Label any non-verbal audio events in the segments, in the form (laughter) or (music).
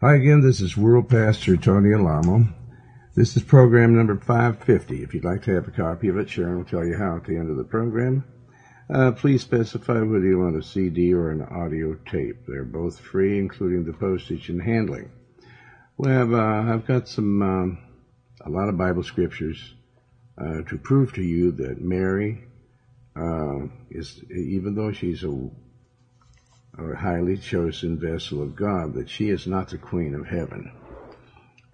Hi again, this is World Pastor Tony Alamo. This is program number 550. If you'd like to have a copy of it, Sharon will tell you how at the end of the program. Uh, please specify whether you want a CD or an audio tape. They're both free, including the postage and handling. We have, uh, I've got some, um, a lot of Bible scriptures uh, to prove to you that Mary uh, is, even though she's a a highly chosen vessel of God, that she is not the queen of heaven.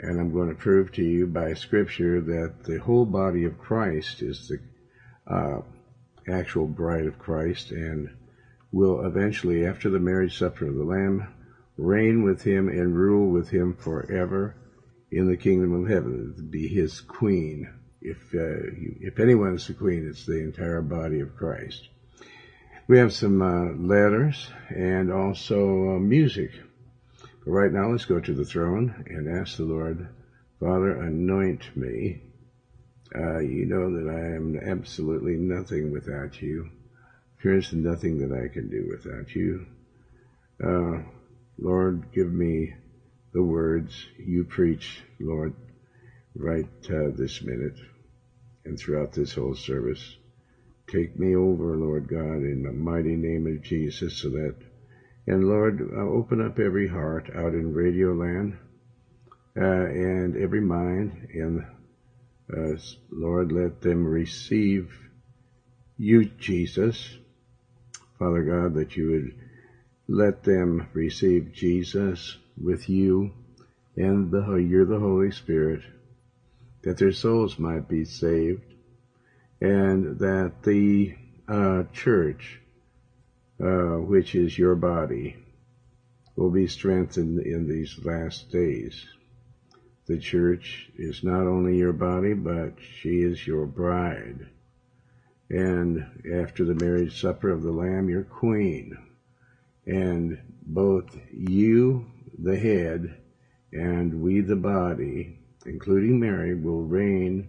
And I'm going to prove to you by scripture that the whole body of Christ is the uh, actual bride of Christ and will eventually, after the marriage supper of the Lamb, reign with him and rule with him forever in the kingdom of heaven, be his queen. If, uh, if anyone's the queen, it's the entire body of Christ. We have some uh, letters and also uh, music. But right now, let's go to the throne and ask the Lord, Father, anoint me. Uh, you know that I am absolutely nothing without you. There is nothing that I can do without you. Uh, Lord, give me the words you preach, Lord, right uh, this minute and throughout this whole service. Take me over, Lord God, in the mighty name of Jesus, so that, and Lord, uh, open up every heart out in Radio Land uh, and every mind, and uh, Lord, let them receive you, Jesus. Father God, that you would let them receive Jesus with you and the, you're the Holy Spirit, that their souls might be saved and that the uh, church, uh, which is your body, will be strengthened in these last days. The church is not only your body, but she is your bride. And after the marriage supper of the Lamb, your queen. And both you, the head, and we, the body, including Mary, will reign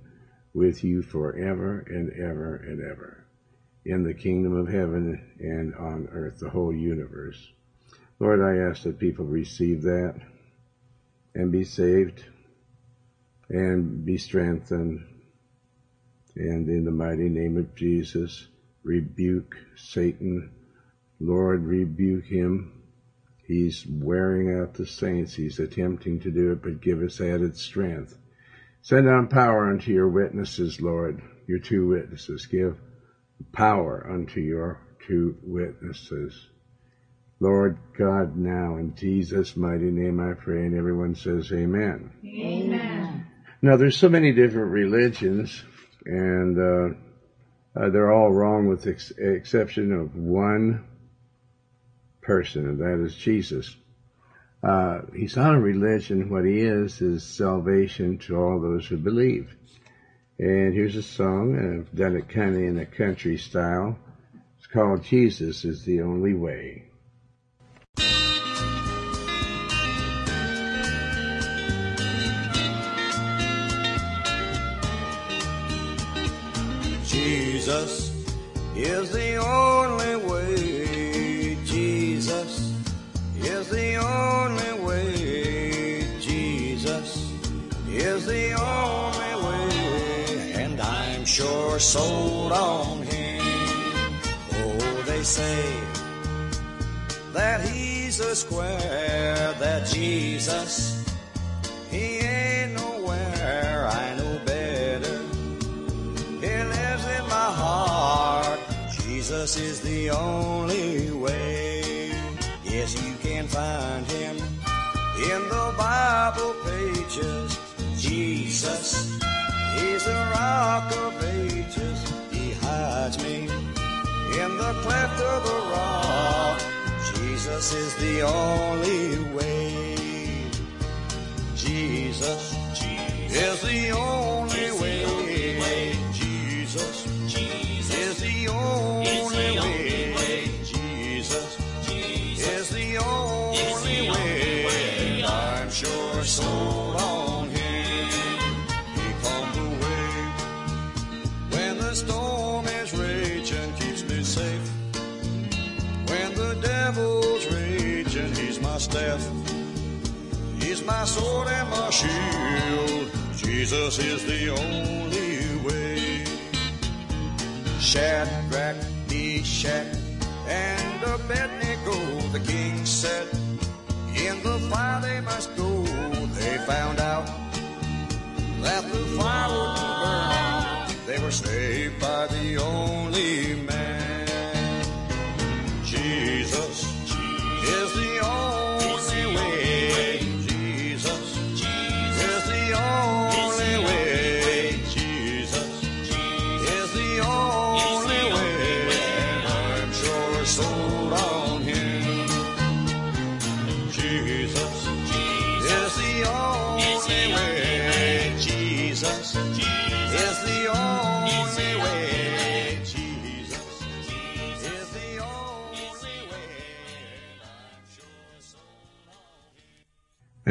with you forever and ever and ever in the kingdom of heaven and on earth, the whole universe. Lord, I ask that people receive that and be saved and be strengthened. And in the mighty name of Jesus, rebuke Satan. Lord, rebuke him. He's wearing out the saints. He's attempting to do it, but give us added strength Send down power unto your witnesses, Lord, your two witnesses. Give power unto your two witnesses. Lord God, now in Jesus' mighty name I pray, and everyone says amen. Amen. Now there's so many different religions, and uh, uh, they're all wrong with the ex- exception of one person, and that is Jesus. Uh, he's not a religion. What he is is salvation to all those who believe. And here's a song. I've done it kind of in a country style. It's called Jesus is the Only Way. Jesus is the only I'm sold on him. Oh, they say that he's a square, that Jesus, he ain't nowhere. I know better. He lives in my heart. Jesus is the only way. Yes, you can find him in the Bible pages. Jesus, he's the rock of ages. He hides me in the cleft of the rock. Jesus is the only way. Jesus, is the only my sword and my shield. Jesus is the only way. Shadrach, Meshach, and Abednego, the king said, in the fire they must go.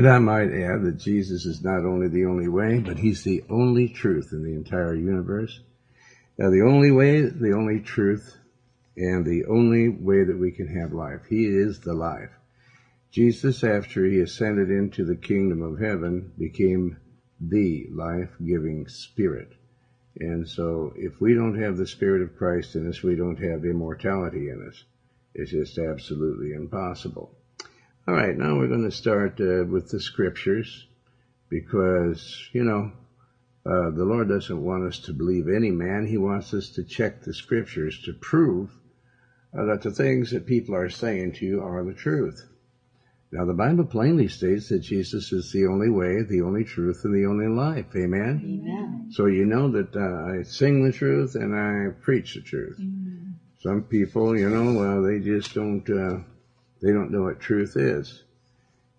And I might add that Jesus is not only the only way, but he's the only truth in the entire universe. Now, the only way, the only truth, and the only way that we can have life. He is the life. Jesus, after he ascended into the kingdom of heaven, became the life-giving spirit. And so if we don't have the spirit of Christ in us, we don't have immortality in us. It's just absolutely impossible. All right, now we're going to start uh, with the scriptures because, you know, uh, the Lord doesn't want us to believe any man. He wants us to check the scriptures to prove uh, that the things that people are saying to you are the truth. Now, the Bible plainly states that Jesus is the only way, the only truth, and the only life. Amen? Amen. So you know that uh, I sing the truth and I preach the truth. Some people, you know, well, they just don't, uh, they don't know what truth is.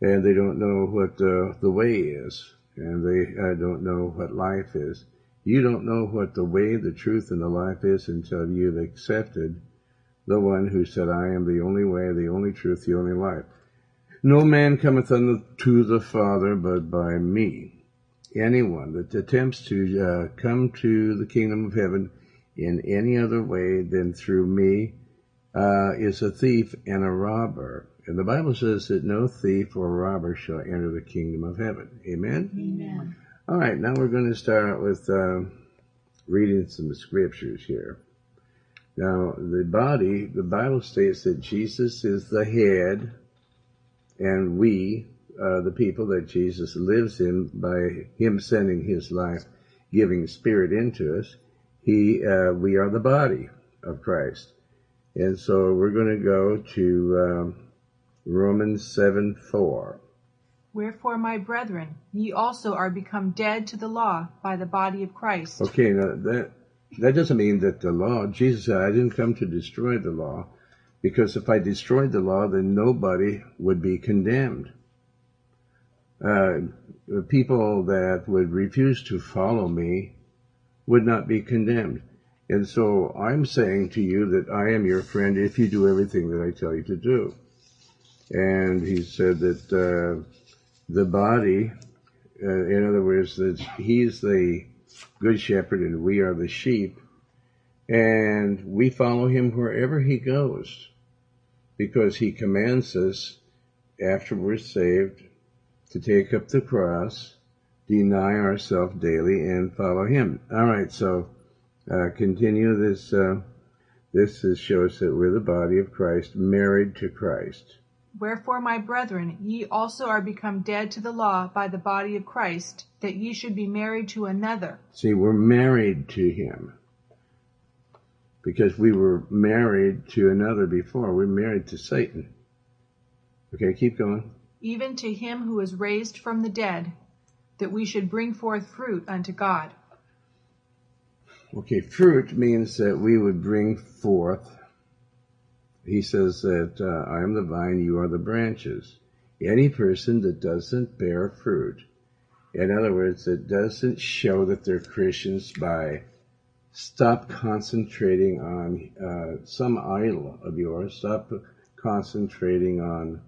And they don't know what uh, the way is. And they uh, don't know what life is. You don't know what the way, the truth, and the life is until you've accepted the one who said, I am the only way, the only truth, the only life. No man cometh unto the Father but by me. Anyone that attempts to uh, come to the kingdom of heaven in any other way than through me uh, is a thief and a robber. And the Bible says that no thief or robber shall enter the kingdom of heaven. Amen? Amen. All right, now we're going to start with uh, reading some scriptures here. Now, the body, the Bible states that Jesus is the head, and we, uh, the people that Jesus lives in by Him sending His life, giving Spirit into us, He, uh, we are the body of Christ. And so we're going to go to um, Romans 7 4. Wherefore, my brethren, ye also are become dead to the law by the body of Christ. Okay, now that that doesn't mean that the law. Jesus said, "I didn't come to destroy the law, because if I destroyed the law, then nobody would be condemned. Uh, people that would refuse to follow me would not be condemned." And so I'm saying to you that I am your friend if you do everything that I tell you to do. And he said that uh, the body, uh, in other words, that he's the good shepherd and we are the sheep, and we follow him wherever he goes because he commands us after we're saved to take up the cross, deny ourselves daily, and follow him. All right, so uh, continue this. Uh, this is, shows that we're the body of Christ, married to Christ. Wherefore, my brethren, ye also are become dead to the law by the body of Christ, that ye should be married to another. See, we're married to him because we were married to another before. We're married to Satan. Okay, keep going. even to him who is raised from the dead, that we should bring forth fruit unto God. Okay, fruit means that we would bring forth. He says that uh, I am the vine, you are the branches. Any person that doesn't bear fruit, in other words, that doesn't show that they're Christians by stop concentrating on uh, some idol of yours, stop concentrating on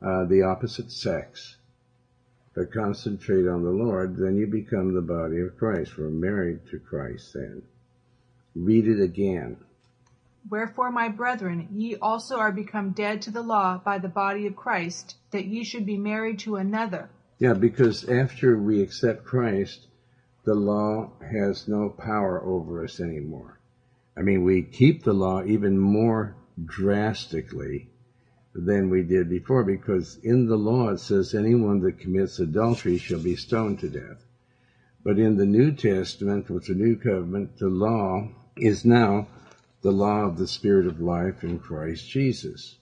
uh, the opposite sex, but concentrate on the Lord, then you become the body of Christ. We're married to Christ then. Read it again. Wherefore, my brethren, ye also are become dead to the law by the body of Christ, that ye should be married to another, Yeah, because after we accept Christ, the law has no power over us anymore. I mean, we keep the law even more drastically than we did before because in the law it says anyone that commits adultery shall be stoned to death. But in the New Testament, with the New Covenant, the law is now the law of the Spirit of life in Christ Jesus.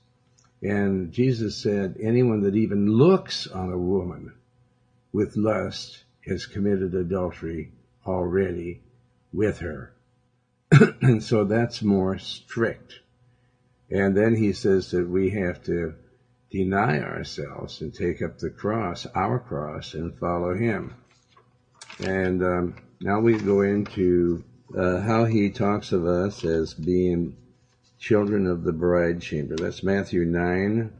And Jesus said, anyone that even looks on a woman with lust has committed adultery already with her. (clears throat) and so that's more strict. And then he says that we have to deny ourselves and take up the cross, our cross, and follow him. And um, now we go into uh, how he talks of us as being children of the bride chamber. That's Matthew 9,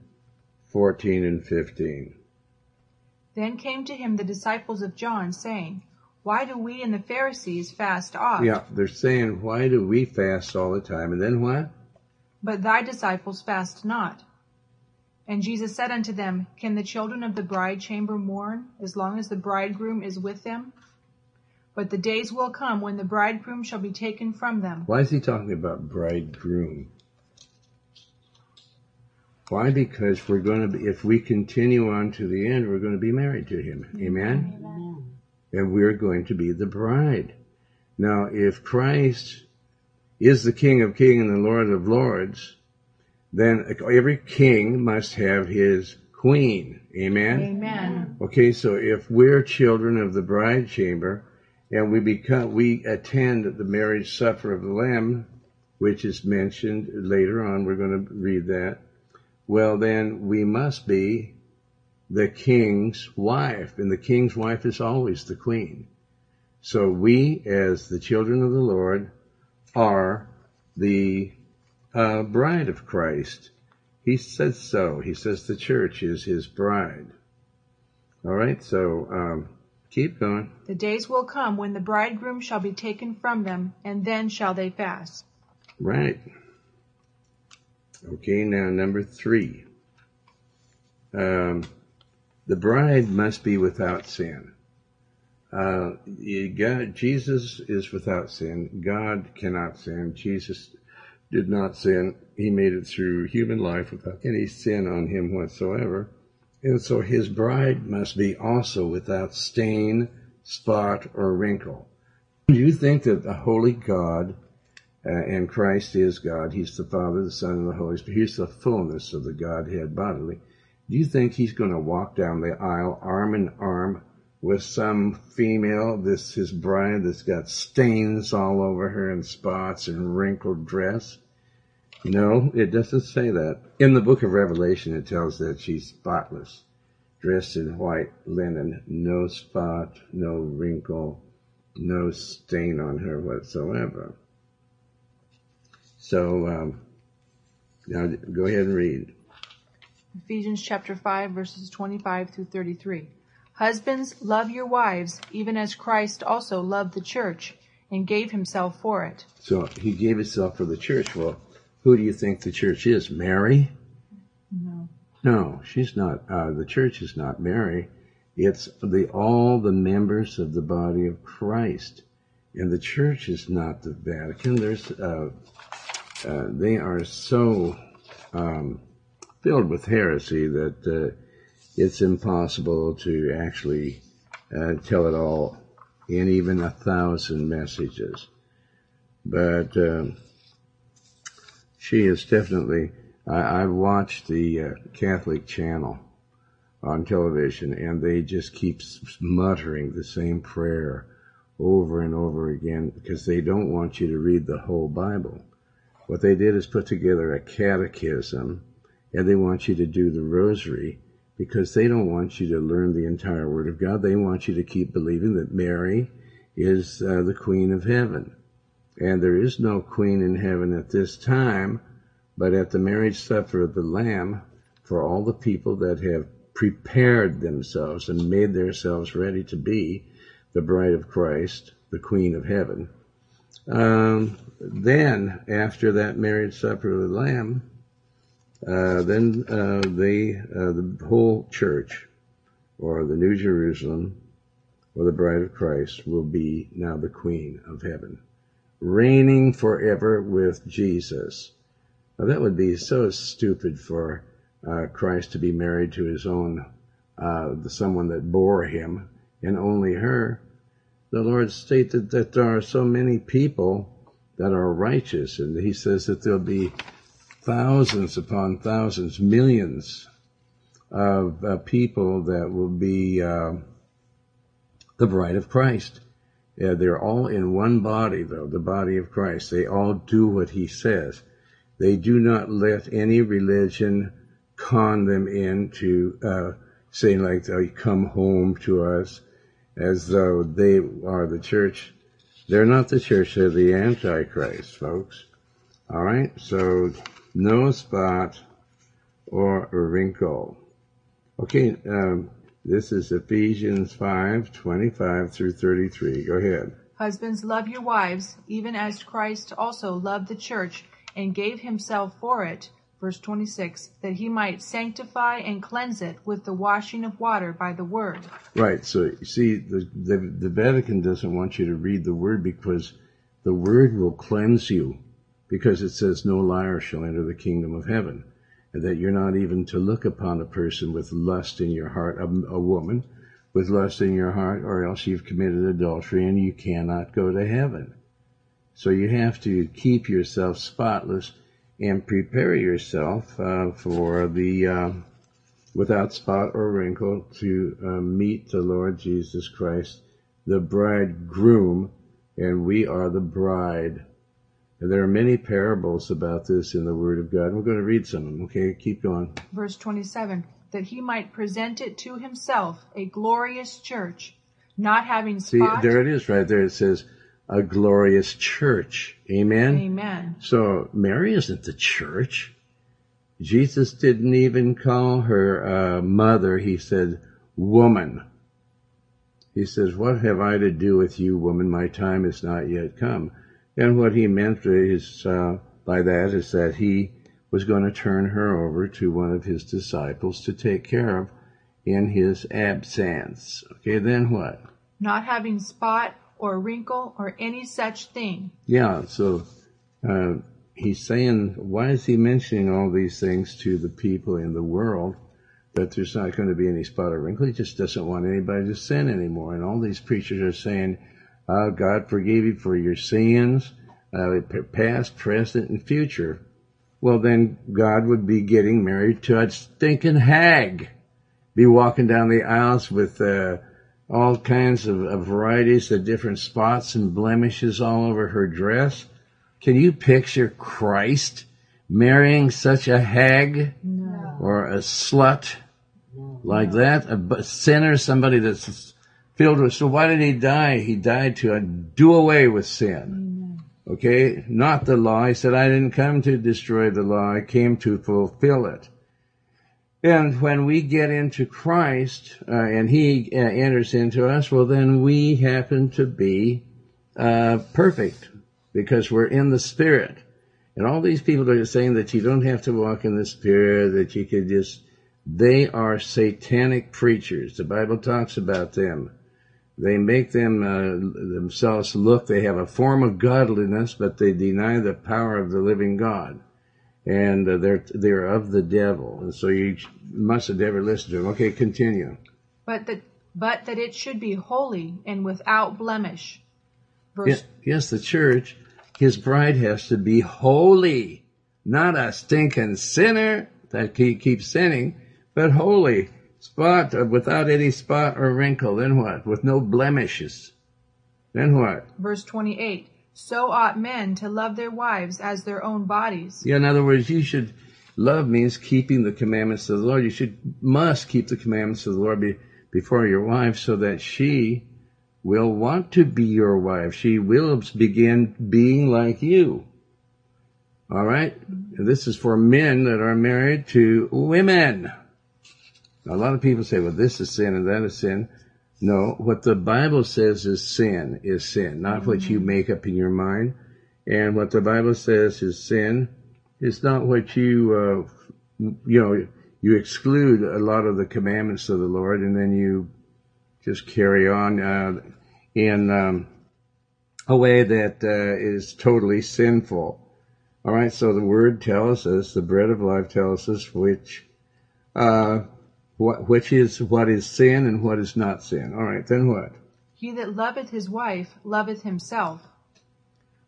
14, and 15. Then came to him the disciples of John, saying, Why do we and the Pharisees fast oft? Yeah, they're saying, why do we fast all the time? And then what? But thy disciples fast not. And Jesus said unto them, Can the children of the bride chamber mourn, as long as the bridegroom is with them? But the days will come when the bridegroom shall be taken from them. Why is he talking about bridegroom? Why? Because we're going to be, if we continue on to the end, we're going to be married to him. Amen? Amen. And we're going to be the bride. Now, if Christ is the King of Kings and the Lord of Lords, then every king must have his queen. Amen? Amen. Okay, so if we're children of the bride chamber and we become, we attend the marriage supper of the Lamb, which is mentioned later on, we're going to read that. Well, then we must be the king's wife, and the king's wife is always the queen. So we, as the children of the Lord, are the uh, bride of Christ. He says so. He says the church is his bride. All right, so um, keep going. The days will come when the bridegroom shall be taken from them, and then shall they fast. Right. Okay, now number three. Um, the bride must be without sin. Uh, got, Jesus is without sin. God cannot sin. Jesus did not sin. He made it through human life without any sin on him whatsoever. And so his bride must be also without stain, spot, or wrinkle. Do you think that the holy God uh, and Christ is God? He's the Father, the Son, and the Holy Spirit. He's the fullness of the Godhead bodily. Do you think he's going to walk down the aisle arm in arm with some female, this his bride that's got stains all over her and spots and wrinkled dress? No, it doesn't say that. In the book of Revelation, it tells that she's spotless, dressed in white linen, no spot, no wrinkle, no stain on her whatsoever. So, um, now go ahead and read. Ephesians chapter 5 verses 25 through 33. Husbands, love your wives, even as Christ also loved the church and gave himself for it. So he gave himself for the church. Well, who do you think the church is? Mary? No. No, she's not. Uh, the church is not Mary. It's the all the members of the body of Christ, and the church is not the Vatican. There's uh, uh, they are so um, filled with heresy that uh, it's impossible to actually uh, tell it all in even a thousand messages. But um, she is definitely. I, I've watched the uh, Catholic channel on television, and they just keep muttering the same prayer over and over again because they don't want you to read the whole Bible. What they did is put together a catechism, and they want you to do the rosary because they don't want you to learn the entire Word of God. They want you to keep believing that Mary is uh, the Queen of Heaven. And there is no Queen in heaven at this time, but at the marriage supper of the Lamb, for all the people that have prepared themselves and made themselves ready to be the bride of Christ, the Queen of Heaven. Um, then, after that marriage supper of the Lamb, uh, then uh, they, uh, the whole church, or the New Jerusalem, or the bride of Christ, will be now the queen of heaven, reigning forever with Jesus. Now that would be so stupid for uh, Christ to be married to his own, uh, the someone that bore him, and only her. The Lord stated that there are so many people that are righteous, and He says that there'll be thousands upon thousands, millions of uh, people that will be uh, the bride of Christ. Yeah, they're all in one body, though, the body of Christ. They all do what He says. They do not let any religion con them into uh, saying like, oh, come home to us as though they are the church. They're not the church, they're the Antichrist, folks. Alright, so no spot or wrinkle. Okay, um, this is Ephesians 5, 25 through 33. Go ahead. Husbands, love your wives, even as Christ also loved the church and gave himself for it, verse 26, that he might sanctify and cleanse it with the washing of water by the word. Right. So you see, the, the, the Vatican doesn't want you to read the word because the word will cleanse you because it says no liar shall enter the kingdom of heaven and that you're not even to look upon a person with lust in your heart, a, a woman with lust in your heart, or else you've committed adultery and you cannot go to heaven. So you have to keep yourself spotless and prepare yourself uh, for the uh, without spot or wrinkle to uh, meet the Lord Jesus Christ, the bridegroom, and we are the bride. And there are many parables about this in the Word of God. We're going to read some of them. Okay, keep going. Verse 27 that he might present it to himself a glorious church, not having spot. See, there it is right there. It says, a glorious church. Amen? Amen. So Mary isn't the church. Jesus didn't even call her uh, mother. He said, woman. He says, what have I to do with you, woman? My time is not yet come. And what he meant is, uh, by that is that he was going to turn her over to one of his disciples to take care of in his absence. Okay, then what? Not having spot or wrinkle or any such thing. Yeah, so uh, he's saying, why is he mentioning all these things to the people in the world? That there's not going to be any spot or wrinkle. He just doesn't want anybody to sin anymore. And all these preachers are saying, uh, God forgive you for your sins, uh, past, present, and future. Well, then God would be getting married to a stinking hag. Be walking down the aisles with, uh, all kinds of, of, varieties of different spots and blemishes all over her dress. Can you picture Christ marrying such a hag no. or a slut no. like that? A sinner, somebody that's filled with. So why did he die? He died to do away with sin. Okay, not the law. He said, I didn't come to destroy the law. I came to fulfill it. And when we get into Christ uh, and He uh, enters into us, well, then we happen to be uh, perfect because we're in the Spirit. And all these people are saying that you don't have to walk in the Spirit, that you could just, they are satanic preachers. The Bible talks about them. They make them uh, themselves look, they have a form of godliness, but they deny the power of the living God and uh, they're they're of the devil, and so you must have never listened to them. Okay, continue. But that but that it should be holy and without blemish. Verse yes, yes, the church, his bride has to be holy, not a stinking sinner that keeps sinning, but holy, spot uh, without any spot or wrinkle. Then what? With no blemishes. Then what? Verse twenty-eight so ought men to love their wives as their own bodies. Yeah, in other words, you should love means keeping the commandments of the Lord. You should must keep the commandments of the Lord be, before your wife so that she will want to be your wife. She will begin being like you. All right? This is for men that are married to women. Now, a lot of people say, well, this is sin and that is sin. No, what the Bible says is sin is sin, not mm-hmm. what you mm-hmm. make up in your mind. And what the Bible says is sin is not what you, uh, you know, you exclude a lot of the commandments of the Lord, and then you just carry on uh, in um, a way that uh, is totally sinful. All right, so the Word tells us, the bread of life tells us which uh, what which is what is sin and what is not sin. All right, then what? He that loveth his wife loveth himself.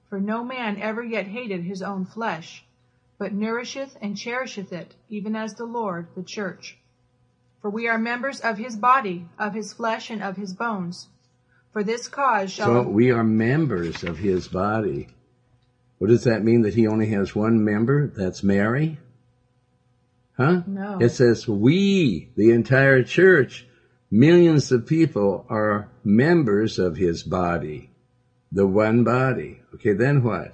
For no man ever yet hated his own flesh, but nourisheth and cherisheth it, even as the Lord the church. For we are members of his body, of his flesh, and of his bones. For this cause shall. So we are members of his body. What does that mean that he only has one member? That's Mary? Huh? No. It says we, the entire church, millions of people are members of his body. The one body. Okay, then what?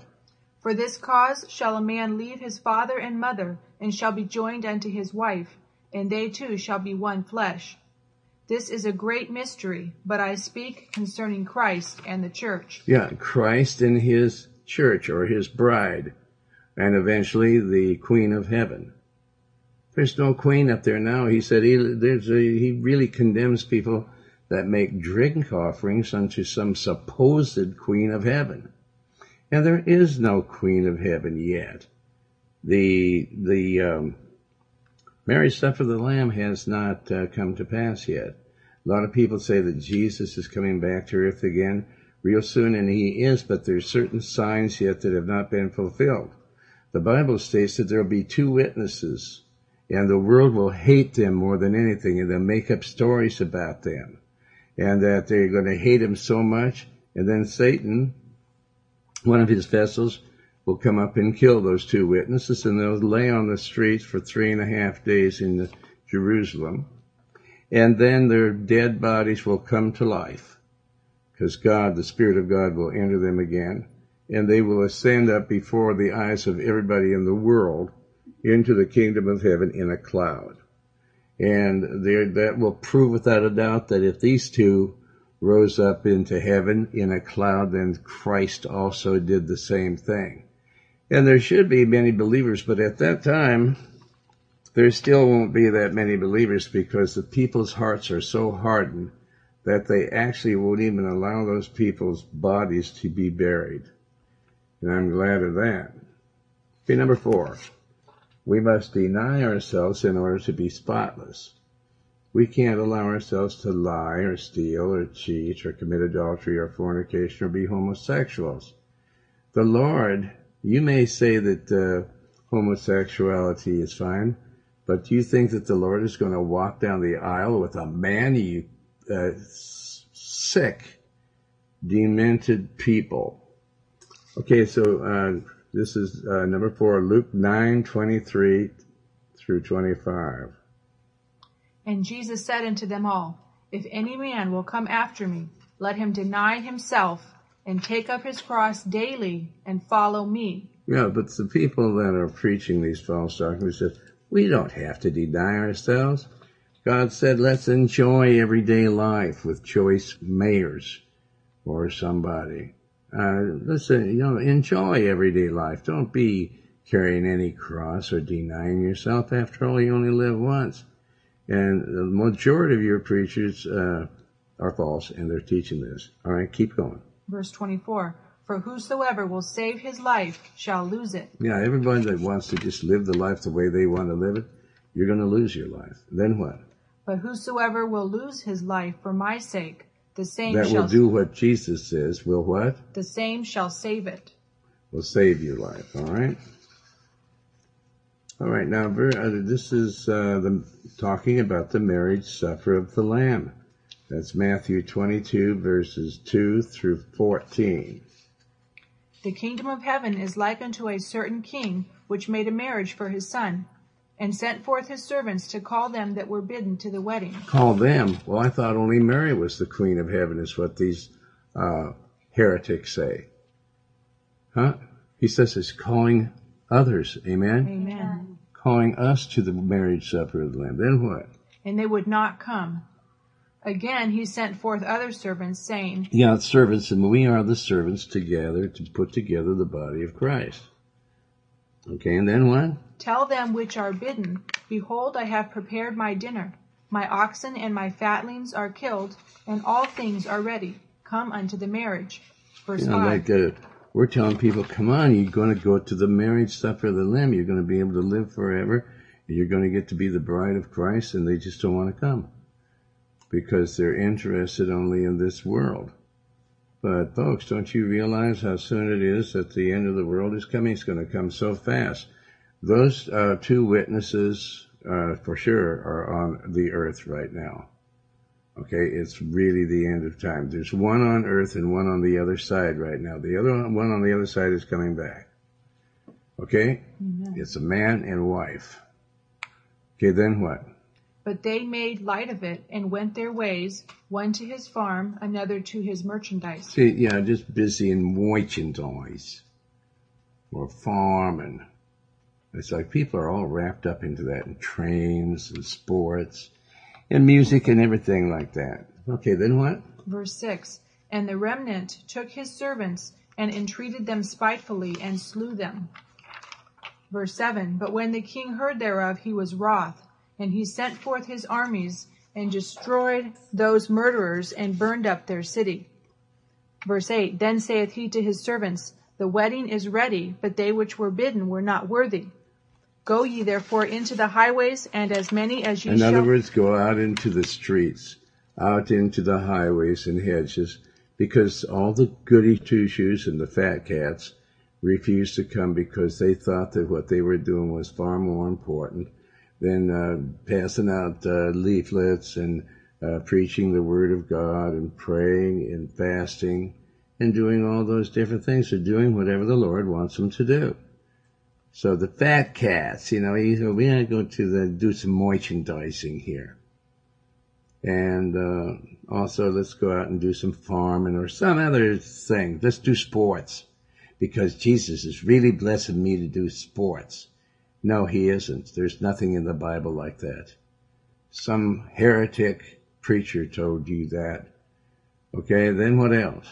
For this cause shall a man leave his father and mother, and shall be joined unto his wife, and they two shall be one flesh. This is a great mystery, but I speak concerning Christ and the church. Yeah, Christ and his church or his bride, and eventually the Queen of Heaven. There's no queen up there now. He said he, a, he really condemns people that make drink offerings unto some supposed Queen of Heaven. And there is no Queen of Heaven yet. The, the, um, marriage supper of the Lamb has not uh, come to pass yet. A lot of people say that Jesus is coming back to earth again real soon, and he is, but there's certain signs yet that have not been fulfilled. The Bible states that there will be two witnesses, and the world will hate them more than anything, and they'll make up stories about them, and that they're going to hate him so much, and then Satan, one of his vessels, will come up and kill those two witnesses, and they'll lay on the streets for three and a half days in Jerusalem. And then their dead bodies will come to life, because God, the Spirit of God, will enter them again, and they will ascend up before the eyes of everybody in the world into the kingdom of heaven in a cloud. And there, that will prove without a doubt that if these two rose up into heaven in a cloud, then Christ also did the same thing. And there should be many believers, but at that time, there still won't be that many believers because the people's hearts are so hardened that they actually won't even allow those people's bodies to be buried. And I'm glad of that. Okay, number four. We must deny ourselves in order to be spotless. We can't allow ourselves to lie or steal or cheat or commit adultery or fornication or be homosexuals. The Lord, you may say that uh, homosexuality is fine, but do you think that the Lord is going to walk down the aisle with a man, you uh, sick, demented people? Okay, so uh, this is uh, number four, Luke 9, 23 through 25. And Jesus said unto them all, If any man will come after me, let him deny himself, and take up his cross daily, and follow me. Yeah, but the people that are preaching these false doctrines said, we don't have to deny ourselves. God said, let's enjoy everyday life with Joyce Meyers or somebody. Uh, listen, you know, enjoy everyday life. Don't be carrying any cross or denying yourself. After all, you only live once. And the majority of your preachers uh, are false, and they're teaching this. All right, keep going. Verse 24 For whosoever will save his life shall lose it. Yeah, everybody that wants to just live the life the way they want to live it, you're going to lose your life. Then what? But whosoever will lose his life for my sake, the same That shall will do what Jesus says. Will what? the same shall save it. Will save your life. All right. All right. Now, uh, this is uh, the talking about the marriage supper of the Lamb. That's Matthew 22 verses 2 through 14. The kingdom of heaven is like unto a certain king which made a marriage for his son, and sent forth his servants to call them that were bidden to the wedding. Call them. Well, I thought only Mary was the queen of heaven, is what these uh, heretics say. Huh? He says it's calling others. Amen. Amen. Calling us to the marriage supper of the Lamb. Then what? And they would not come. Again he sent forth other servants, saying, Yeah, servants, and we are the servants together to put together the body of Christ. Okay, and then what? Tell them which are bidden, Behold, I have prepared my dinner. My oxen and my fatlings are killed, and all things are ready. Come unto the marriage. Verse You know, 5. like uh, we're telling people, come on, you're going to go to the marriage supper of the Lamb. You're going to be able to live forever. You're going to get to be the bride of Christ, and they just don't want to come because they're interested only in this world. But folks, don't you realize how soon it is that the end of the world is coming? It's going to come so fast. Those uh, two witnesses, uh, for sure, are on the earth right now. Okay, it's really the end of time. There's one on earth and one on the other side right now. The other one on the other side is coming back. Okay? Amen. It's a man and wife. Okay, then what? But they made light of it and went their ways, one to his farm, another to his merchandise. See, yeah, just busy in merchandise or farming. It's like people are all wrapped up into that and trains and sports and music and everything like that. Okay, then what? Verse 6 And the remnant took his servants and entreated them spitefully and slew them. Verse 7 But when the king heard thereof, he was wroth, and he sent forth his armies and destroyed those murderers and burned up their city. Verse 8 Then saith he to his servants, The wedding is ready, but they which were bidden were not worthy. Go ye therefore into the highways, and as many as ye shall. In shall. other words, go out into the streets, out into the highways and hedges, because all the goody two shoes and the fat cats refused to come because they thought that what they were doing was far more important than uh, passing out uh, leaflets and uh, preaching the word of God and praying and fasting and doing all those different things or doing whatever the Lord wants them to do. So the fat cats, you know, we're going to go to the, do some merchandising here. And, uh, also let's go out and do some farming or some other thing. Let's do sports because Jesus is really blessing me to do sports. No, he isn't. There's nothing in the Bible like that. Some heretic preacher told you that. Okay, then what else?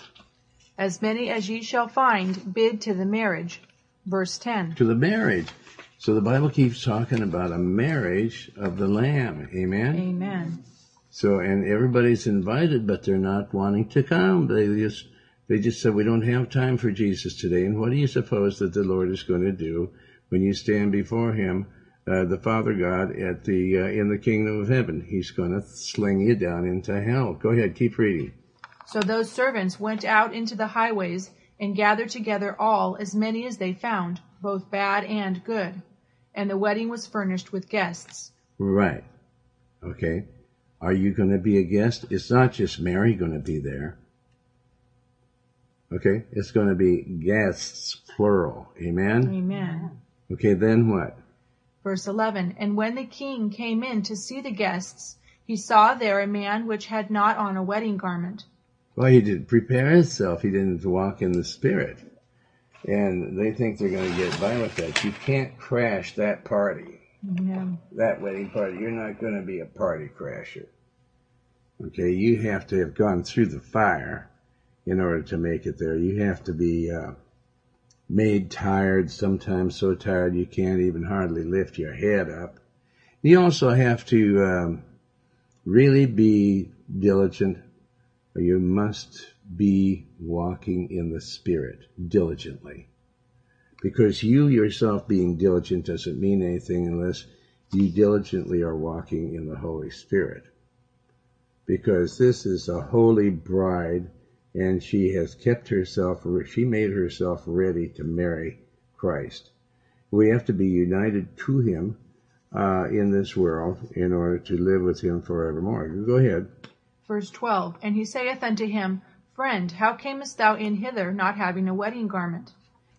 As many as ye shall find, bid to the marriage. Verse 10. To the marriage. So the Bible keeps talking about a marriage of the Lamb. Amen? Amen. So, and everybody's invited, but they're not wanting to come. They just, they just said, we don't have time for Jesus today. And what do you suppose that the Lord is going to do when you stand before Him, uh, the Father God, at the, uh, in the kingdom of heaven? He's going to sling you down into hell. Go ahead, keep reading. So those servants went out into the highways and gathered together all, as many as they found, both bad and good. And the wedding was furnished with guests. Right. Okay. Are you going to be a guest? It's not just Mary going to be there. Okay. It's going to be guests, plural. Amen. Amen. Okay. Then what? Verse 11 And when the king came in to see the guests, he saw there a man which had not on a wedding garment. Well, he didn't prepare himself. He didn't walk in the spirit. And they think they're going to get by with that. You can't crash that party, Amen. that wedding party. You're not going to be a party crasher. Okay, you have to have gone through the fire in order to make it there. You have to be uh, made tired, sometimes so tired you can't even hardly lift your head up. You also have to um, really be diligent you must be walking in the Spirit diligently. Because you yourself being diligent doesn't mean anything unless you diligently are walking in the Holy Spirit. Because this is a holy bride and she has kept herself, she made herself ready to marry Christ. We have to be united to Him uh, in this world in order to live with Him forevermore. Go ahead. Verse 12 And he saith unto him, Friend, how camest thou in hither, not having a wedding garment?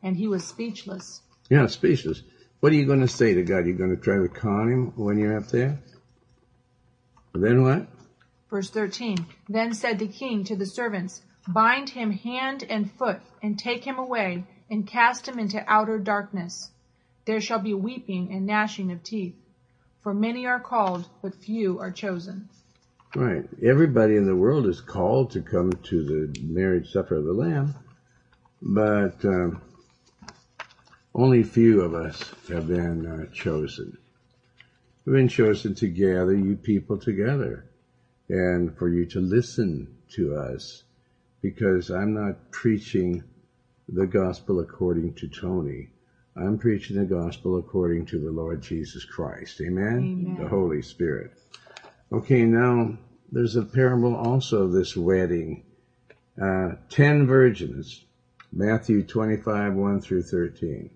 And he was speechless. Yeah, speechless. What are you going to say to God? You're going to try to con him when you're up there? Then what? Verse 13 Then said the king to the servants, Bind him hand and foot, and take him away, and cast him into outer darkness. There shall be weeping and gnashing of teeth. For many are called, but few are chosen. Right. Everybody in the world is called to come to the marriage supper of the Lamb, but um, only few of us have been uh, chosen. We've been chosen to gather you people together and for you to listen to us because I'm not preaching the gospel according to Tony. I'm preaching the gospel according to the Lord Jesus Christ. Amen? Amen. The Holy Spirit. Okay, now there's a parable also of this wedding. Uh, ten virgins. Matthew 25, 1 through 13.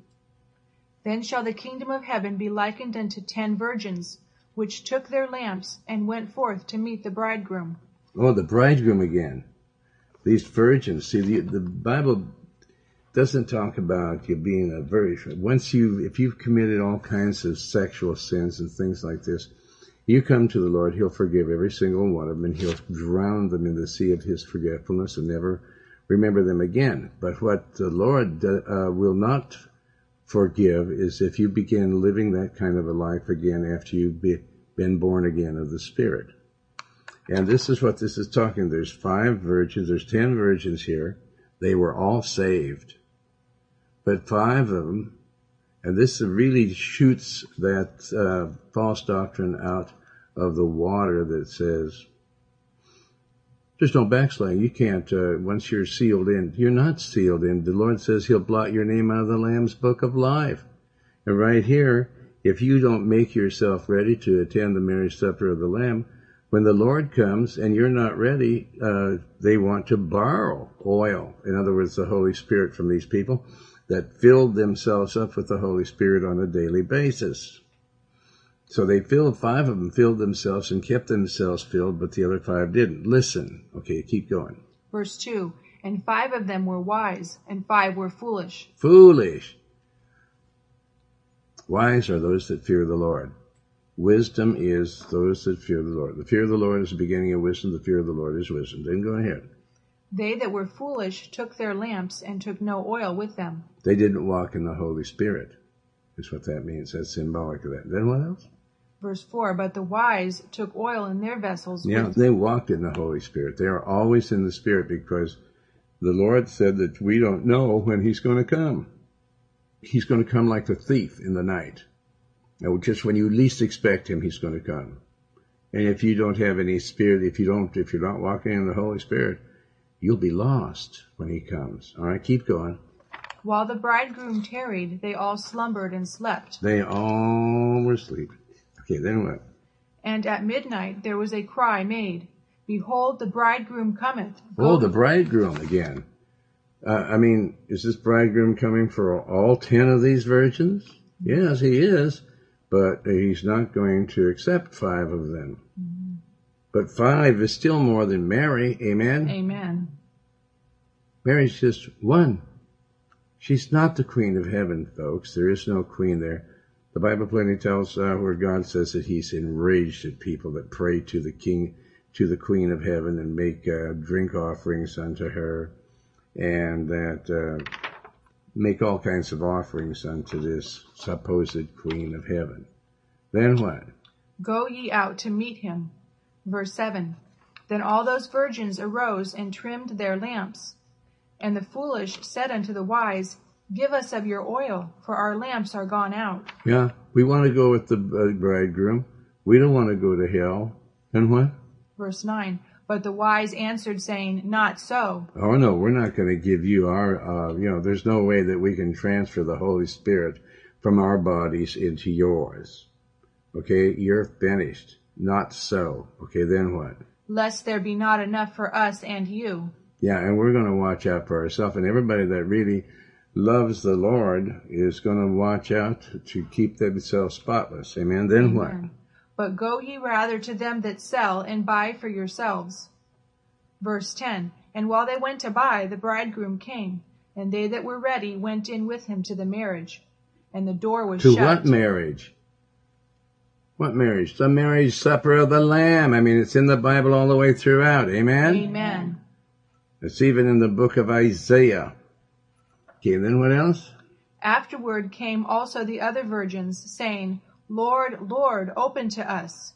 Then shall the kingdom of heaven be likened unto ten virgins, which took their lamps and went forth to meet the bridegroom. Oh, the bridegroom again. These virgins. See, the, the Bible doesn't talk about you being a virgin. Once you, if you've committed all kinds of sexual sins and things like this, you come to the Lord, He'll forgive every single one of them, and He'll drown them in the sea of His forgetfulness and never remember them again. But what the Lord uh, will not forgive is if you begin living that kind of a life again after you've be, been born again of the Spirit. And this is what this is talking. There's five virgins, there's ten virgins here. They were all saved. But five of them, and this really shoots that uh, false doctrine out of the water that says there's no backsliding. You can't, uh, once you're sealed in, you're not sealed in. The Lord says He'll blot your name out of the Lamb's book of life. And right here, if you don't make yourself ready to attend the marriage supper of the Lamb, when the Lord comes and you're not ready, uh, they want to borrow oil. In other words, the Holy Spirit from these people that filled themselves up with the Holy Spirit on a daily basis. So they filled, five of them filled themselves and kept themselves filled, but the other five didn't. Listen. Okay, keep going. Verse 2 And five of them were wise, and five were foolish. Foolish. Wise are those that fear the Lord. Wisdom is those that fear the Lord. The fear of the Lord is the beginning of wisdom. The fear of the Lord is wisdom. Then go ahead. They that were foolish took their lamps and took no oil with them. They didn't walk in the Holy Spirit. Is what that means. That's symbolic of that. Then what else? Verse 4 But the wise took oil in their vessels. Yeah, with- they walked in the Holy Spirit. They are always in the Spirit because the Lord said that we don't know when He's going to come. He's going to come like a thief in the night. Now, just when you least expect Him, He's going to come. And if you don't have any Spirit, if you don't, if you're not walking in the Holy Spirit, you'll be lost when He comes. All right, keep going. While the bridegroom tarried, they all slumbered and slept. They all were asleep. Okay, then what? And at midnight there was a cry made, Behold, the bridegroom cometh. Oh, the bridegroom again. Uh, I mean, is this bridegroom coming for all ten of these virgins? Yes, he is, but he's not going to accept five of them. But five is still more than Mary. Amen. Amen. Mary's just one. She's not the queen of heaven, folks. There is no queen there. The Bible plainly tells uh, where God says that He's enraged at people that pray to the King, to the Queen of Heaven, and make uh, drink offerings unto her, and that uh, make all kinds of offerings unto this supposed Queen of Heaven. Then what? Go ye out to meet him. Verse 7 Then all those virgins arose and trimmed their lamps. And the foolish said unto the wise, Give us of your oil, for our lamps are gone out. Yeah, we want to go with the uh, bridegroom. We don't want to go to hell. And what? Verse 9 But the wise answered, saying, Not so. Oh no, we're not going to give you our, uh, you know, there's no way that we can transfer the Holy Spirit from our bodies into yours. Okay, you're finished. Not so. Okay, then what? Lest there be not enough for us and you. Yeah, and we're going to watch out for ourselves. And everybody that really loves the Lord is going to watch out to keep themselves spotless. Amen. Then what? But go ye rather to them that sell and buy for yourselves. Verse 10 And while they went to buy, the bridegroom came, and they that were ready went in with him to the marriage. And the door was To shut. what marriage? What marriage? The marriage supper of the Lamb. I mean, it's in the Bible all the way throughout. Amen. Amen. It's even in the book of Isaiah. Okay, then what else? Afterward came also the other virgins, saying, Lord, Lord, open to us.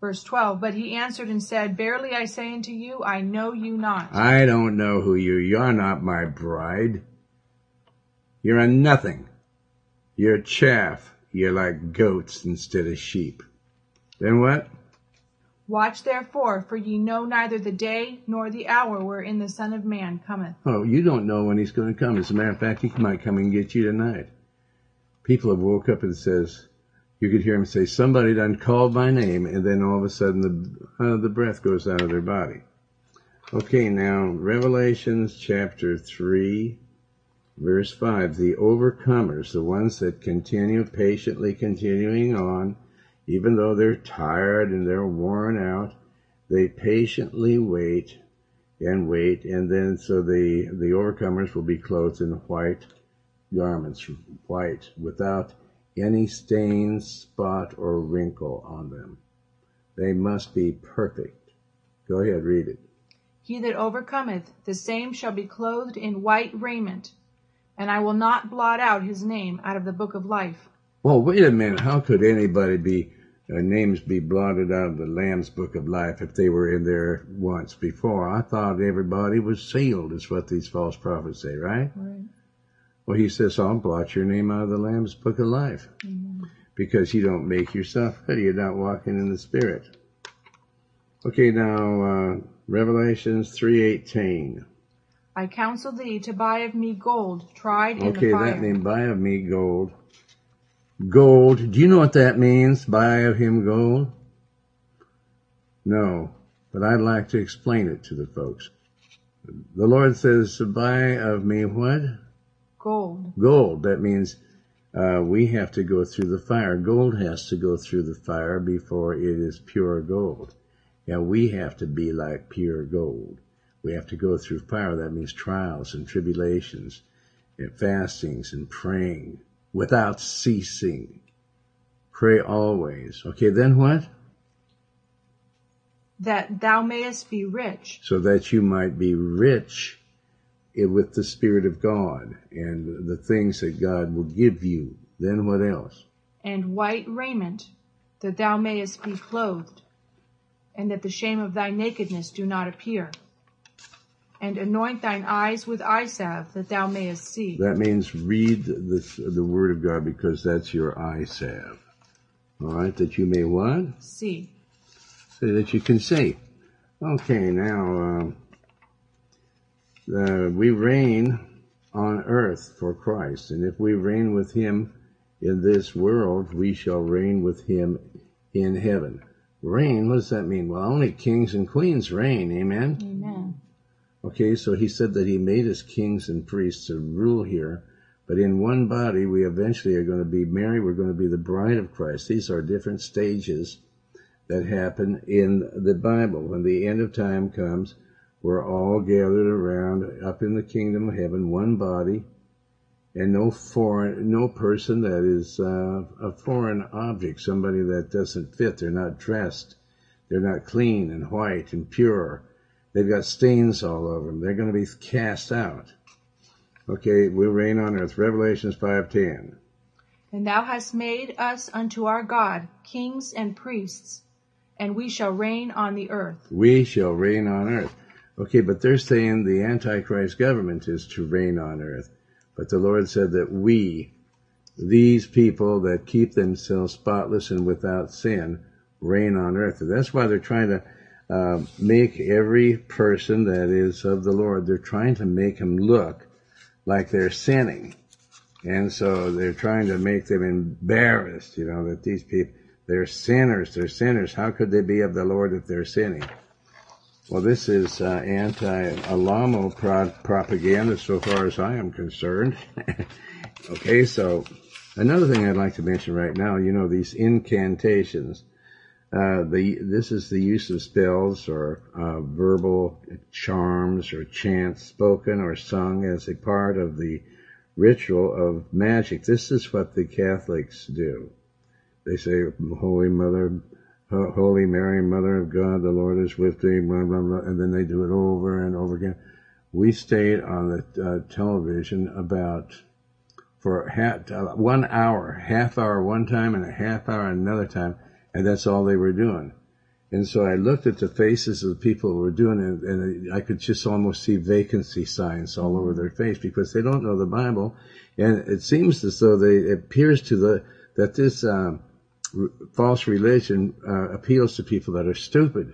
Verse 12 But he answered and said, Verily I say unto you, I know you not. I don't know who you. You're not my bride. You're a nothing. You're chaff. You're like goats instead of sheep. Then what? Watch therefore, for ye know neither the day nor the hour wherein the Son of Man cometh. Oh, you don't know when he's going to come. As a matter of fact, he might come and get you tonight. People have woke up and says, you could hear him say, somebody done called my name, and then all of a sudden the, uh, the breath goes out of their body. Okay, now, Revelations chapter 3, verse 5. The overcomers, the ones that continue patiently continuing on, even though they're tired and they're worn out, they patiently wait and wait, and then so the, the overcomers will be clothed in white garments, white, without any stain, spot, or wrinkle on them. They must be perfect. Go ahead, read it. He that overcometh, the same shall be clothed in white raiment, and I will not blot out his name out of the book of life. Well, wait a minute. How could anybody be uh, names be blotted out of the Lamb's book of life if they were in there once before? I thought everybody was sealed. Is what these false prophets say, right? Right. Well, he says, I'll blot your name out of the Lamb's book of life Amen. because you don't make yourself ready. You're not walking in the Spirit. Okay, now uh, Revelations three eighteen. I counsel thee to buy of me gold tried in Okay, the fire. Okay, that means buy of me gold. Gold. Do you know what that means? Buy of him gold? No, but I'd like to explain it to the folks. The Lord says to buy of me what? Gold. Gold. That means uh, we have to go through the fire. Gold has to go through the fire before it is pure gold. Yeah, we have to be like pure gold. We have to go through fire. That means trials and tribulations and fastings and praying without ceasing. Pray always. Okay, then what? That thou mayest be rich, So that you might be rich with the Spirit of God and the things that God will give you. Then what else? and white raiment, that thou mayest be clothed, and that the shame of thy nakedness do not appear. And anoint thine eyes with eye salve, that thou mayest see. That means read the, the Word of God because that's your eye salve. All right, that you may what? See. So that you can see. Okay, now um, uh, we reign on earth for Christ, and if we reign with Him in this world, we shall reign with Him in heaven. Reign, what does that mean? Well, only kings and queens reign, amen? Amen. Okay, so he said that he made us kings and priests to rule here, but in one body we eventually are going to be married. We're going to be the bride of Christ. These are different stages that happen in the Bible. When the end of time comes, we're all gathered around up in the kingdom of heaven, one body, and no foreign, no person that is uh, a foreign object, somebody that doesn't fit. They're not dressed. They're not clean and white and pure. They've got stains all over them. They're going to be cast out. Okay, we reign on earth. Revelations 5.10. And thou hast made us unto our God kings and priests, and we shall reign on the earth. We shall reign on earth. Okay, but they're saying the Antichrist government is to reign on earth. But the Lord said that we, these people that keep themselves spotless and without sin, reign on earth. And that's why they're trying to uh, make every person that is of the Lord, they're trying to make them look like they're sinning. And so they're trying to make them embarrassed, you know, that these people, they're sinners, they're sinners. How could they be of the Lord if they're sinning? Well, this is uh, anti-Alamo pro- propaganda so far as I am concerned. (laughs) okay, so another thing I'd like to mention right now, you know, these incantations. Uh, the this is the use of spells or uh, verbal charms or chants spoken or sung as a part of the ritual of magic. This is what the Catholics do. They say, "Holy Mother, Holy Mary, Mother of God, the Lord is with thee," blah blah blah, and then they do it over and over again. We stayed on the uh, television about for half, uh, one hour, half hour one time and a half hour another time, and that's all they were doing. And so I looked at the faces of the people who were doing it, and I could just almost see vacancy signs all over their face because they don't know the Bible, and it seems as though they it appears to the that this um, r- false religion uh, appeals to people that are stupid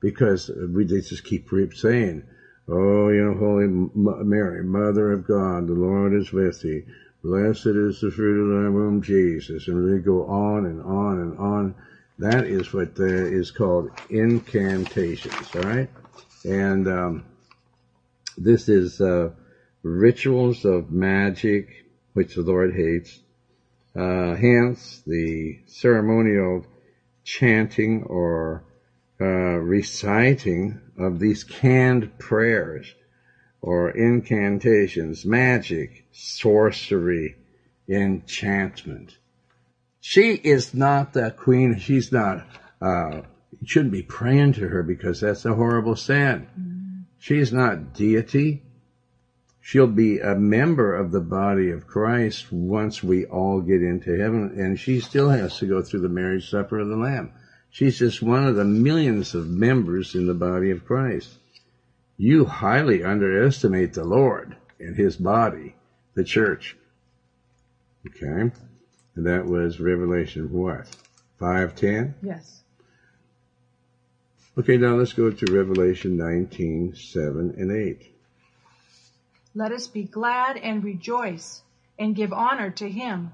because we they just keep saying, "Oh, you know, Holy M- Mary, Mother of God, the Lord is with thee. Blessed is the fruit of thy womb, Jesus." And they go on and on and on. That is what uh, is called incantations. All right, and um, this is uh, rituals of magic, which the Lord hates. Uh, hence, the ceremonial chanting or uh, reciting of these canned prayers or incantations, magic, sorcery, enchantment. She is not the queen. She's not, uh, you shouldn't be praying to her because that's a horrible sin. She's not deity. She'll be a member of the body of Christ once we all get into heaven, and she still has to go through the marriage supper of the Lamb. She's just one of the millions of members in the body of Christ. You highly underestimate the Lord and his body, the church. Okay? And that was Revelation what? 510? Yes. Okay, now let's go to Revelation 19, 7 and 8. Let us be glad and rejoice and give honor to him.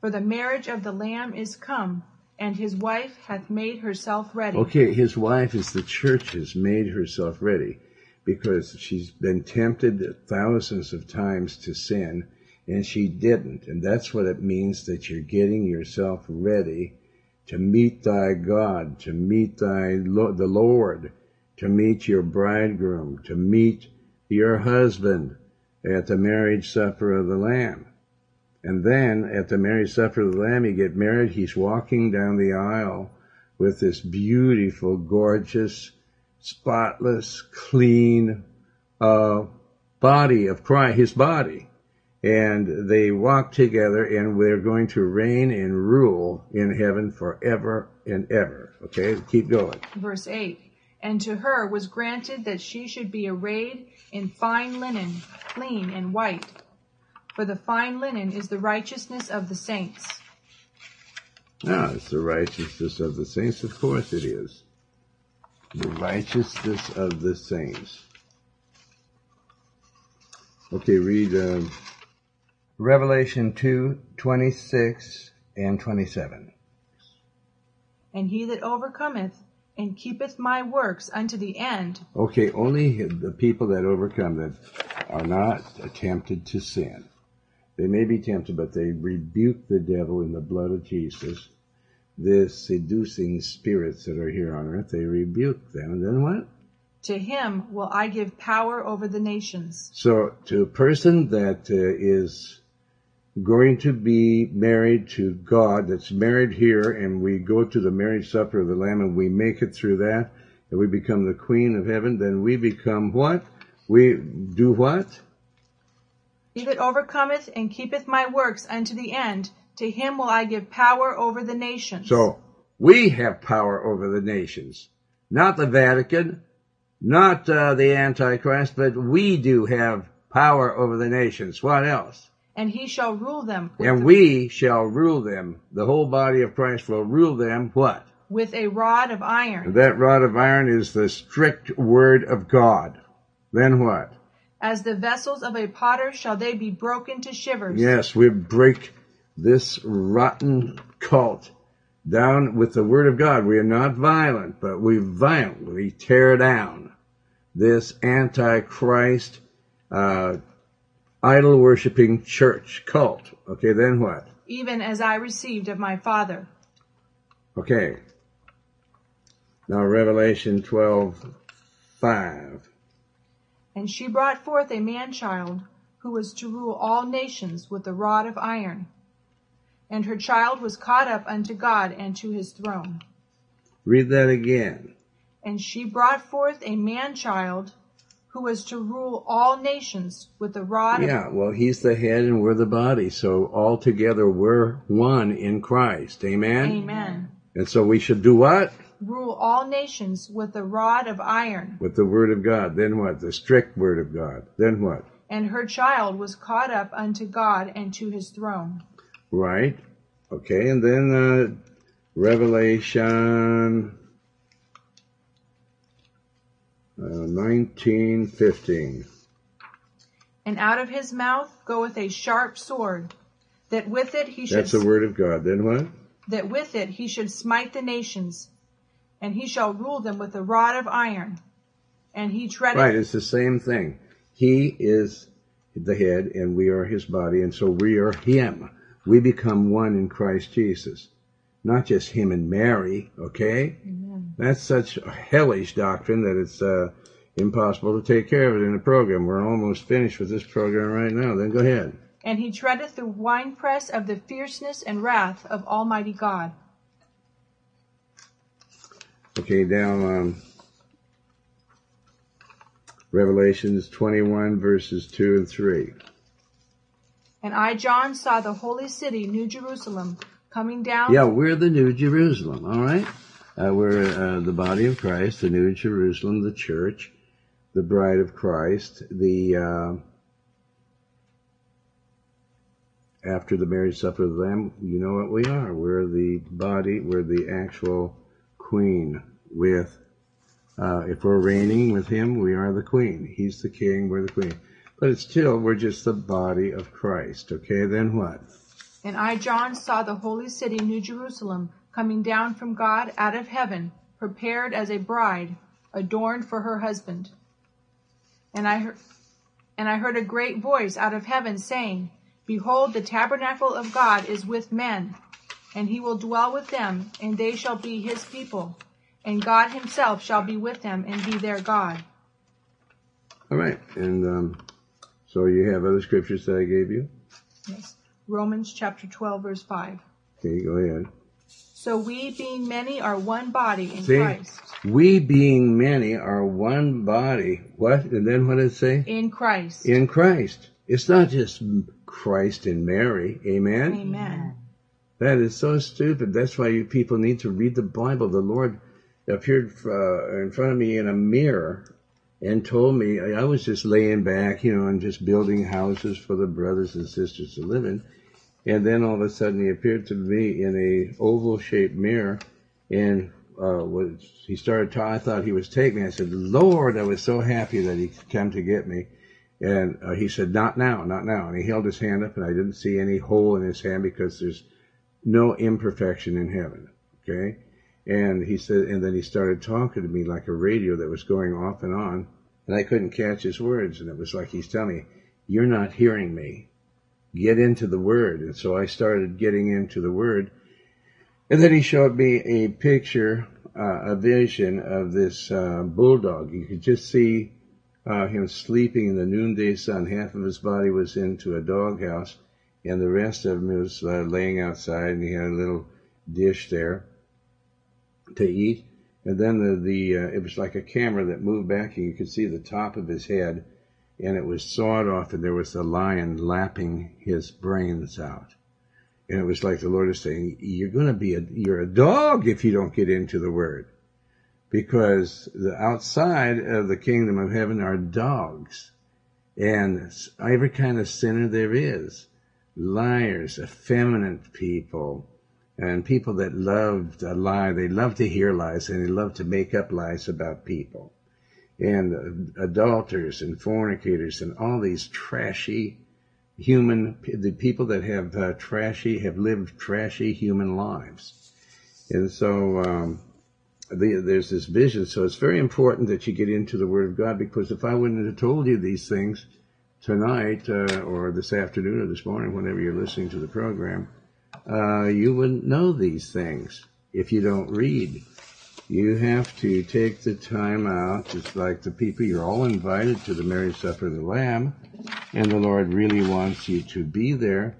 For the marriage of the Lamb is come, and his wife hath made herself ready. Okay, his wife is the church has made herself ready because she's been tempted thousands of times to sin and she didn't. And that's what it means that you're getting yourself ready to meet thy God, to meet thy the Lord, to meet your bridegroom, to meet your husband at the marriage supper of the Lamb. And then at the marriage supper of the Lamb, you get married. He's walking down the aisle with this beautiful, gorgeous, spotless, clean uh, body of Christ, his body. And they walk together and we're going to reign and rule in heaven forever and ever. Okay, keep going. Verse 8 And to her was granted that she should be arrayed in fine linen, clean and white. For the fine linen is the righteousness of the saints. Ah, it's the righteousness of the saints. Of course it is. The righteousness of the saints. Okay, read uh, Revelation 2, 26 and 27. And he that overcometh and keepeth my works unto the end, Okay, only the people that overcome that are not tempted to sin. They may be tempted, but they rebuke the devil in the blood of Jesus. The seducing spirits that are here on earth, they rebuke them. And then what? to him will I give power over the nations. So, to a person that uh, is going to be married to God, that's married here, and we go to the marriage supper of the Lamb and we make it through that, and we become the queen of heaven, then we become what? We do what? He that overcometh and keepeth my works unto the end, to him will I give power over the nations. So, we have power over the nations. Not the Vatican, not uh, the Antichrist, but we do have power over the nations. What else? And he shall rule them And we shall rule them. The whole body of Christ will rule them. What? with a rod of iron. That rod of iron is the strict word of God. Then what? As the vessels of a potter shall they be broken to shivers. Yes, we break this rotten cult down with the word of God. We are not violent, but we violently tear down this antichrist, uh, idol worshiping church cult. Okay, then what? even as I received of my Father. Okay. Now Revelation 12, 5. And she brought forth a man child, who was to rule all nations with a rod of iron. And her child was caught up unto God and to his throne. Read that again. And she brought forth a man child, who was to rule all nations with a rod Yeah, well, he's the head and we're the body. So all together we're one in Christ. Amen? Amen. And so we should do what? Rule all nations with the rod of iron. With the word of God. Then what? The strict word of God. Then what? And her child was caught up unto God and to his throne. Right? Okay, and then uh, Revelation uh, Uh, 1915. And out of his mouth goeth a sharp sword, that with it he should That's the word of God. Then what? that with it he should smite the nations, and he shall rule them with a rod of iron. And he treadeth Right, it's the same thing. He is the head and we are his body, and so we are him. We become one in Christ Jesus. Not just him and Mary, okay? Mm-hmm. That's such a hellish doctrine that it's uh, impossible to take care of it in a program. We're almost finished with this program right now. Then go ahead. and he treadeth the winepress of the fierceness and wrath of Almighty God. Okay, down um, Revelations 21, verses 2 and 3. And I, John, saw the holy city, New Jerusalem, coming down. Yeah, we're the New Jerusalem, all right? Uh, we're uh, the body of Christ, the New Jerusalem, the church, the bride of Christ, the uh, after the marriage supper of the Lamb. You know what we are? We're the body. We're the actual queen. With uh, if we're reigning with Him, we are the queen. He's the king. We're the queen. But it's still we're just the body of Christ. Okay, then what? And I, John, saw the holy city, New Jerusalem, coming down from God out of heaven, prepared as a bride, adorned for her husband. And I heard, and I heard a great voice out of heaven saying, Behold, the tabernacle of God is with men, and he will dwell with them, and they shall be his people, and God himself shall be with them and be their God. All right, and um, so you have other scriptures that I gave you. Yes. Romans chapter 12, verse 5. Okay, go ahead. So we, being many, are one body in See? Christ. We being many are one body. What? And then what does it say? In Christ. In Christ. It's not just Christ and Mary. Amen? Amen. That is so stupid. That's why you people need to read the Bible. The Lord appeared uh, in front of me in a mirror and told me I was just laying back, you know, and just building houses for the brothers and sisters to live in. And then all of a sudden he appeared to me in a oval shaped mirror and uh, was he started talking. I thought he was taking me. I said, Lord, I was so happy that he came to get me. And uh, he said, not now, not now. And he held his hand up and I didn't see any hole in his hand because there's no imperfection in heaven. Okay. And he said, and then he started talking to me like a radio that was going off and on and I couldn't catch his words. And it was like he's telling me, you're not hearing me. Get into the word. And so I started getting into the word. And then he showed me a picture, uh, a vision of this uh, bulldog. You could just see uh, him sleeping in the noonday sun. Half of his body was into a doghouse, and the rest of him was uh, laying outside, and he had a little dish there to eat. And then the, the uh, it was like a camera that moved back, and you could see the top of his head, and it was sawed off, and there was a lion lapping his brains out. And it was like the Lord is saying, "You're going to be a you're a dog if you don't get into the Word." because the outside of the kingdom of heaven are dogs and every kind of sinner there is liars effeminate people and people that love a lie they love to hear lies and they love to make up lies about people and adulterers and fornicators and all these trashy human the people that have uh, trashy have lived trashy human lives and so um, the, there's this vision. So it's very important that you get into the Word of God because if I wouldn't have told you these things tonight uh, or this afternoon or this morning, whenever you're listening to the program, uh, you wouldn't know these things if you don't read. You have to take the time out, just like the people. You're all invited to the marriage supper of the Lamb, and the Lord really wants you to be there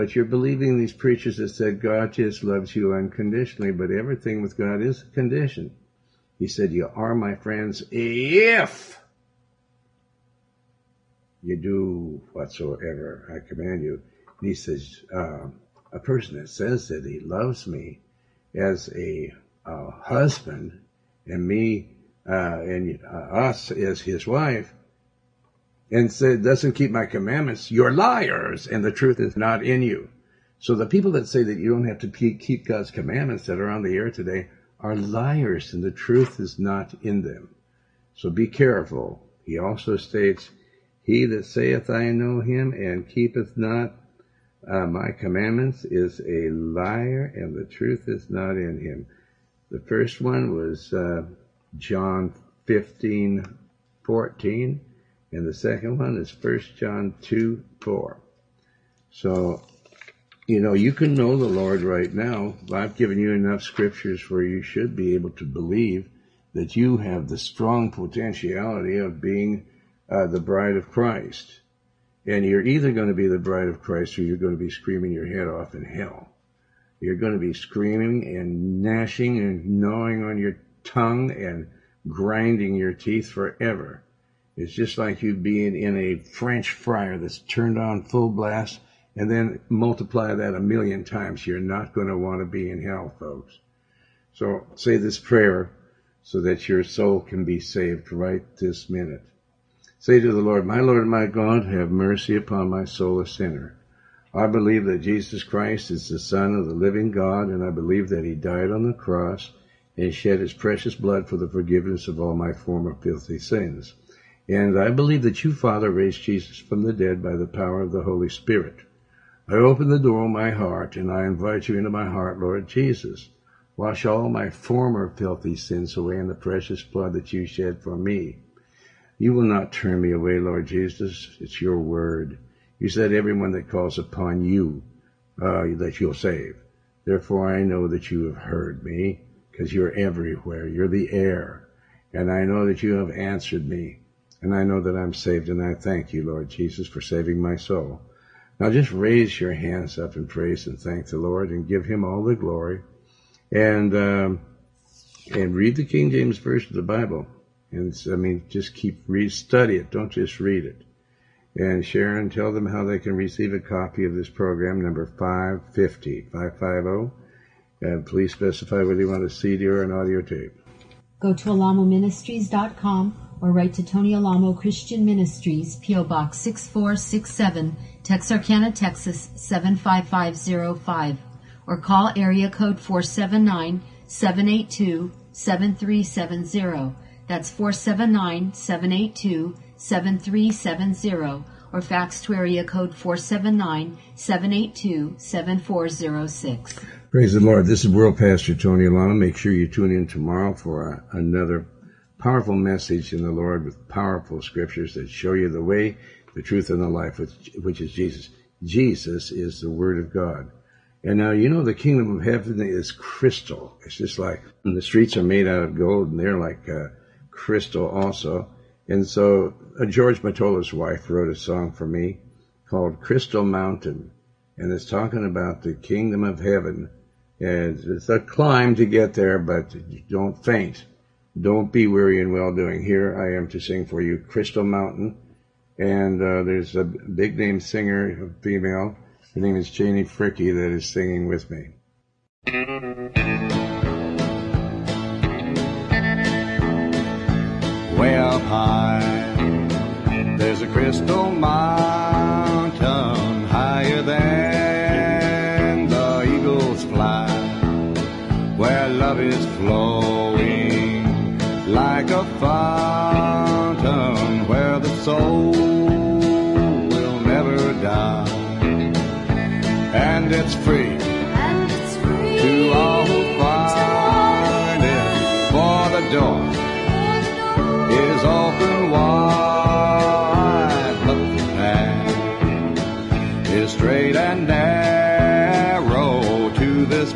but you're believing these preachers that said God just loves you unconditionally, but everything with God is a condition. He said, You are my friends if you do whatsoever I command you. And he says, uh, A person that says that he loves me as a uh, husband and me uh, and uh, us as his wife, and said doesn't keep my commandments, you're liars, and the truth is not in you. So the people that say that you don't have to keep God's commandments that are on the air today are liars and the truth is not in them. So be careful. He also states, he that saith I know him and keepeth not uh, my commandments is a liar and the truth is not in him. The first one was uh, John 15, 14, and the second one is 1 John 2, 4. So you know, you can know the Lord right now. I've given you enough scriptures where you should be able to believe that you have the strong potentiality of being uh, the bride of Christ. And you're either going to be the bride of Christ or you're going to be screaming your head off in hell. You're going to be screaming and gnashing and gnawing on your tongue and grinding your teeth forever. It's just like you being in a French fryer that's turned on full blast and then multiply that a million times. You're not going to want to be in hell, folks. So say this prayer so that your soul can be saved right this minute. Say to the Lord, My Lord my God, have mercy upon my soul, a sinner. I believe that Jesus Christ is the Son of the living God, and I believe that he died on the cross and shed his precious blood for the forgiveness of all my former filthy sins. And I believe that you, Father, raised Jesus from the dead by the power of the Holy Spirit. I open the door of my heart and I invite you into my heart, Lord Jesus. Wash all my former filthy sins away in the precious blood that you shed for me. You will not turn me away, Lord Jesus. It's your word. You said everyone that calls upon you, uh, that you'll save. Therefore I know that you have heard me, because you're everywhere. You're the air. And I know that you have answered me. And I know that I'm saved, and I thank you, Lord Jesus, for saving my soul. Now just raise your hands up in praise and thank the Lord and give him all the glory. And, um, and read the King James Version of the Bible. And I mean, just keep read, study it. Don't just read it. And Sharon, tell them how they can receive a copy of this program, number 550, 550. And please specify whether you want a CD or an audio tape. Go to alamoministries.com or write to Tony Alamo Christian Ministries, P.O. Box 6467, Texarkana, Texas 75505, or call area code 479 782 7370. That's 479 782 7370, or fax to area code 479 782 7406. Praise the Lord. This is World Pastor Tony Alamo. Make sure you tune in tomorrow for a, another powerful message in the Lord with powerful scriptures that show you the way, the truth, and the life, which, which is Jesus. Jesus is the Word of God. And now you know the kingdom of heaven is crystal. It's just like the streets are made out of gold, and they're like uh, crystal also. And so uh, George Matola's wife wrote a song for me called Crystal Mountain, and it's talking about the kingdom of heaven. And it's a climb to get there, but don't faint. Don't be weary in well doing. Here I am to sing for you Crystal Mountain. And uh, there's a big name singer, a female. Her name is Janie Fricke that is singing with me. Way up high, there's a crystal mountain higher than the eagles fly, where love is flowing like a fountain where the soul will never die. And it's free,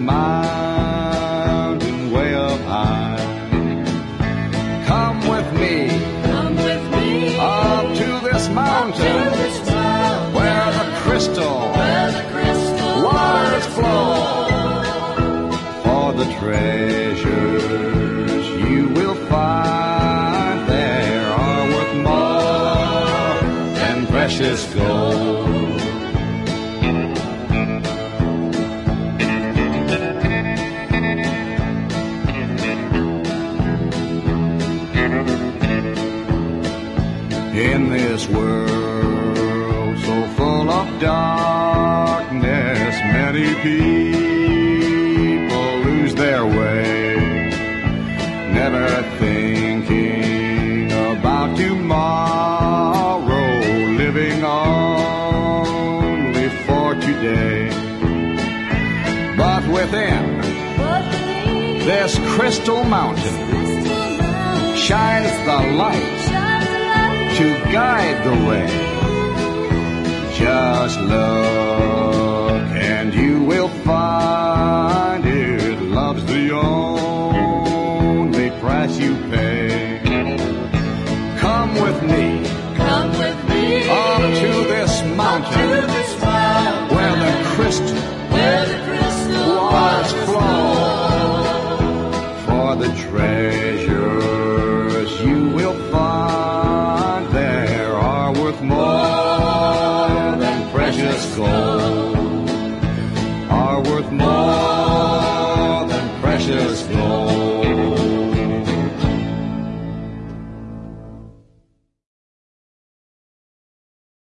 narrow darkness, Many people lose their way, never thinking about tomorrow, living only for today. But within this crystal mountain shines the light to guide the way. Just look and you will find it. Love's the only price you pay. Come with me. Come with me. Up to this mountain. Up to this mountain. Where the crystal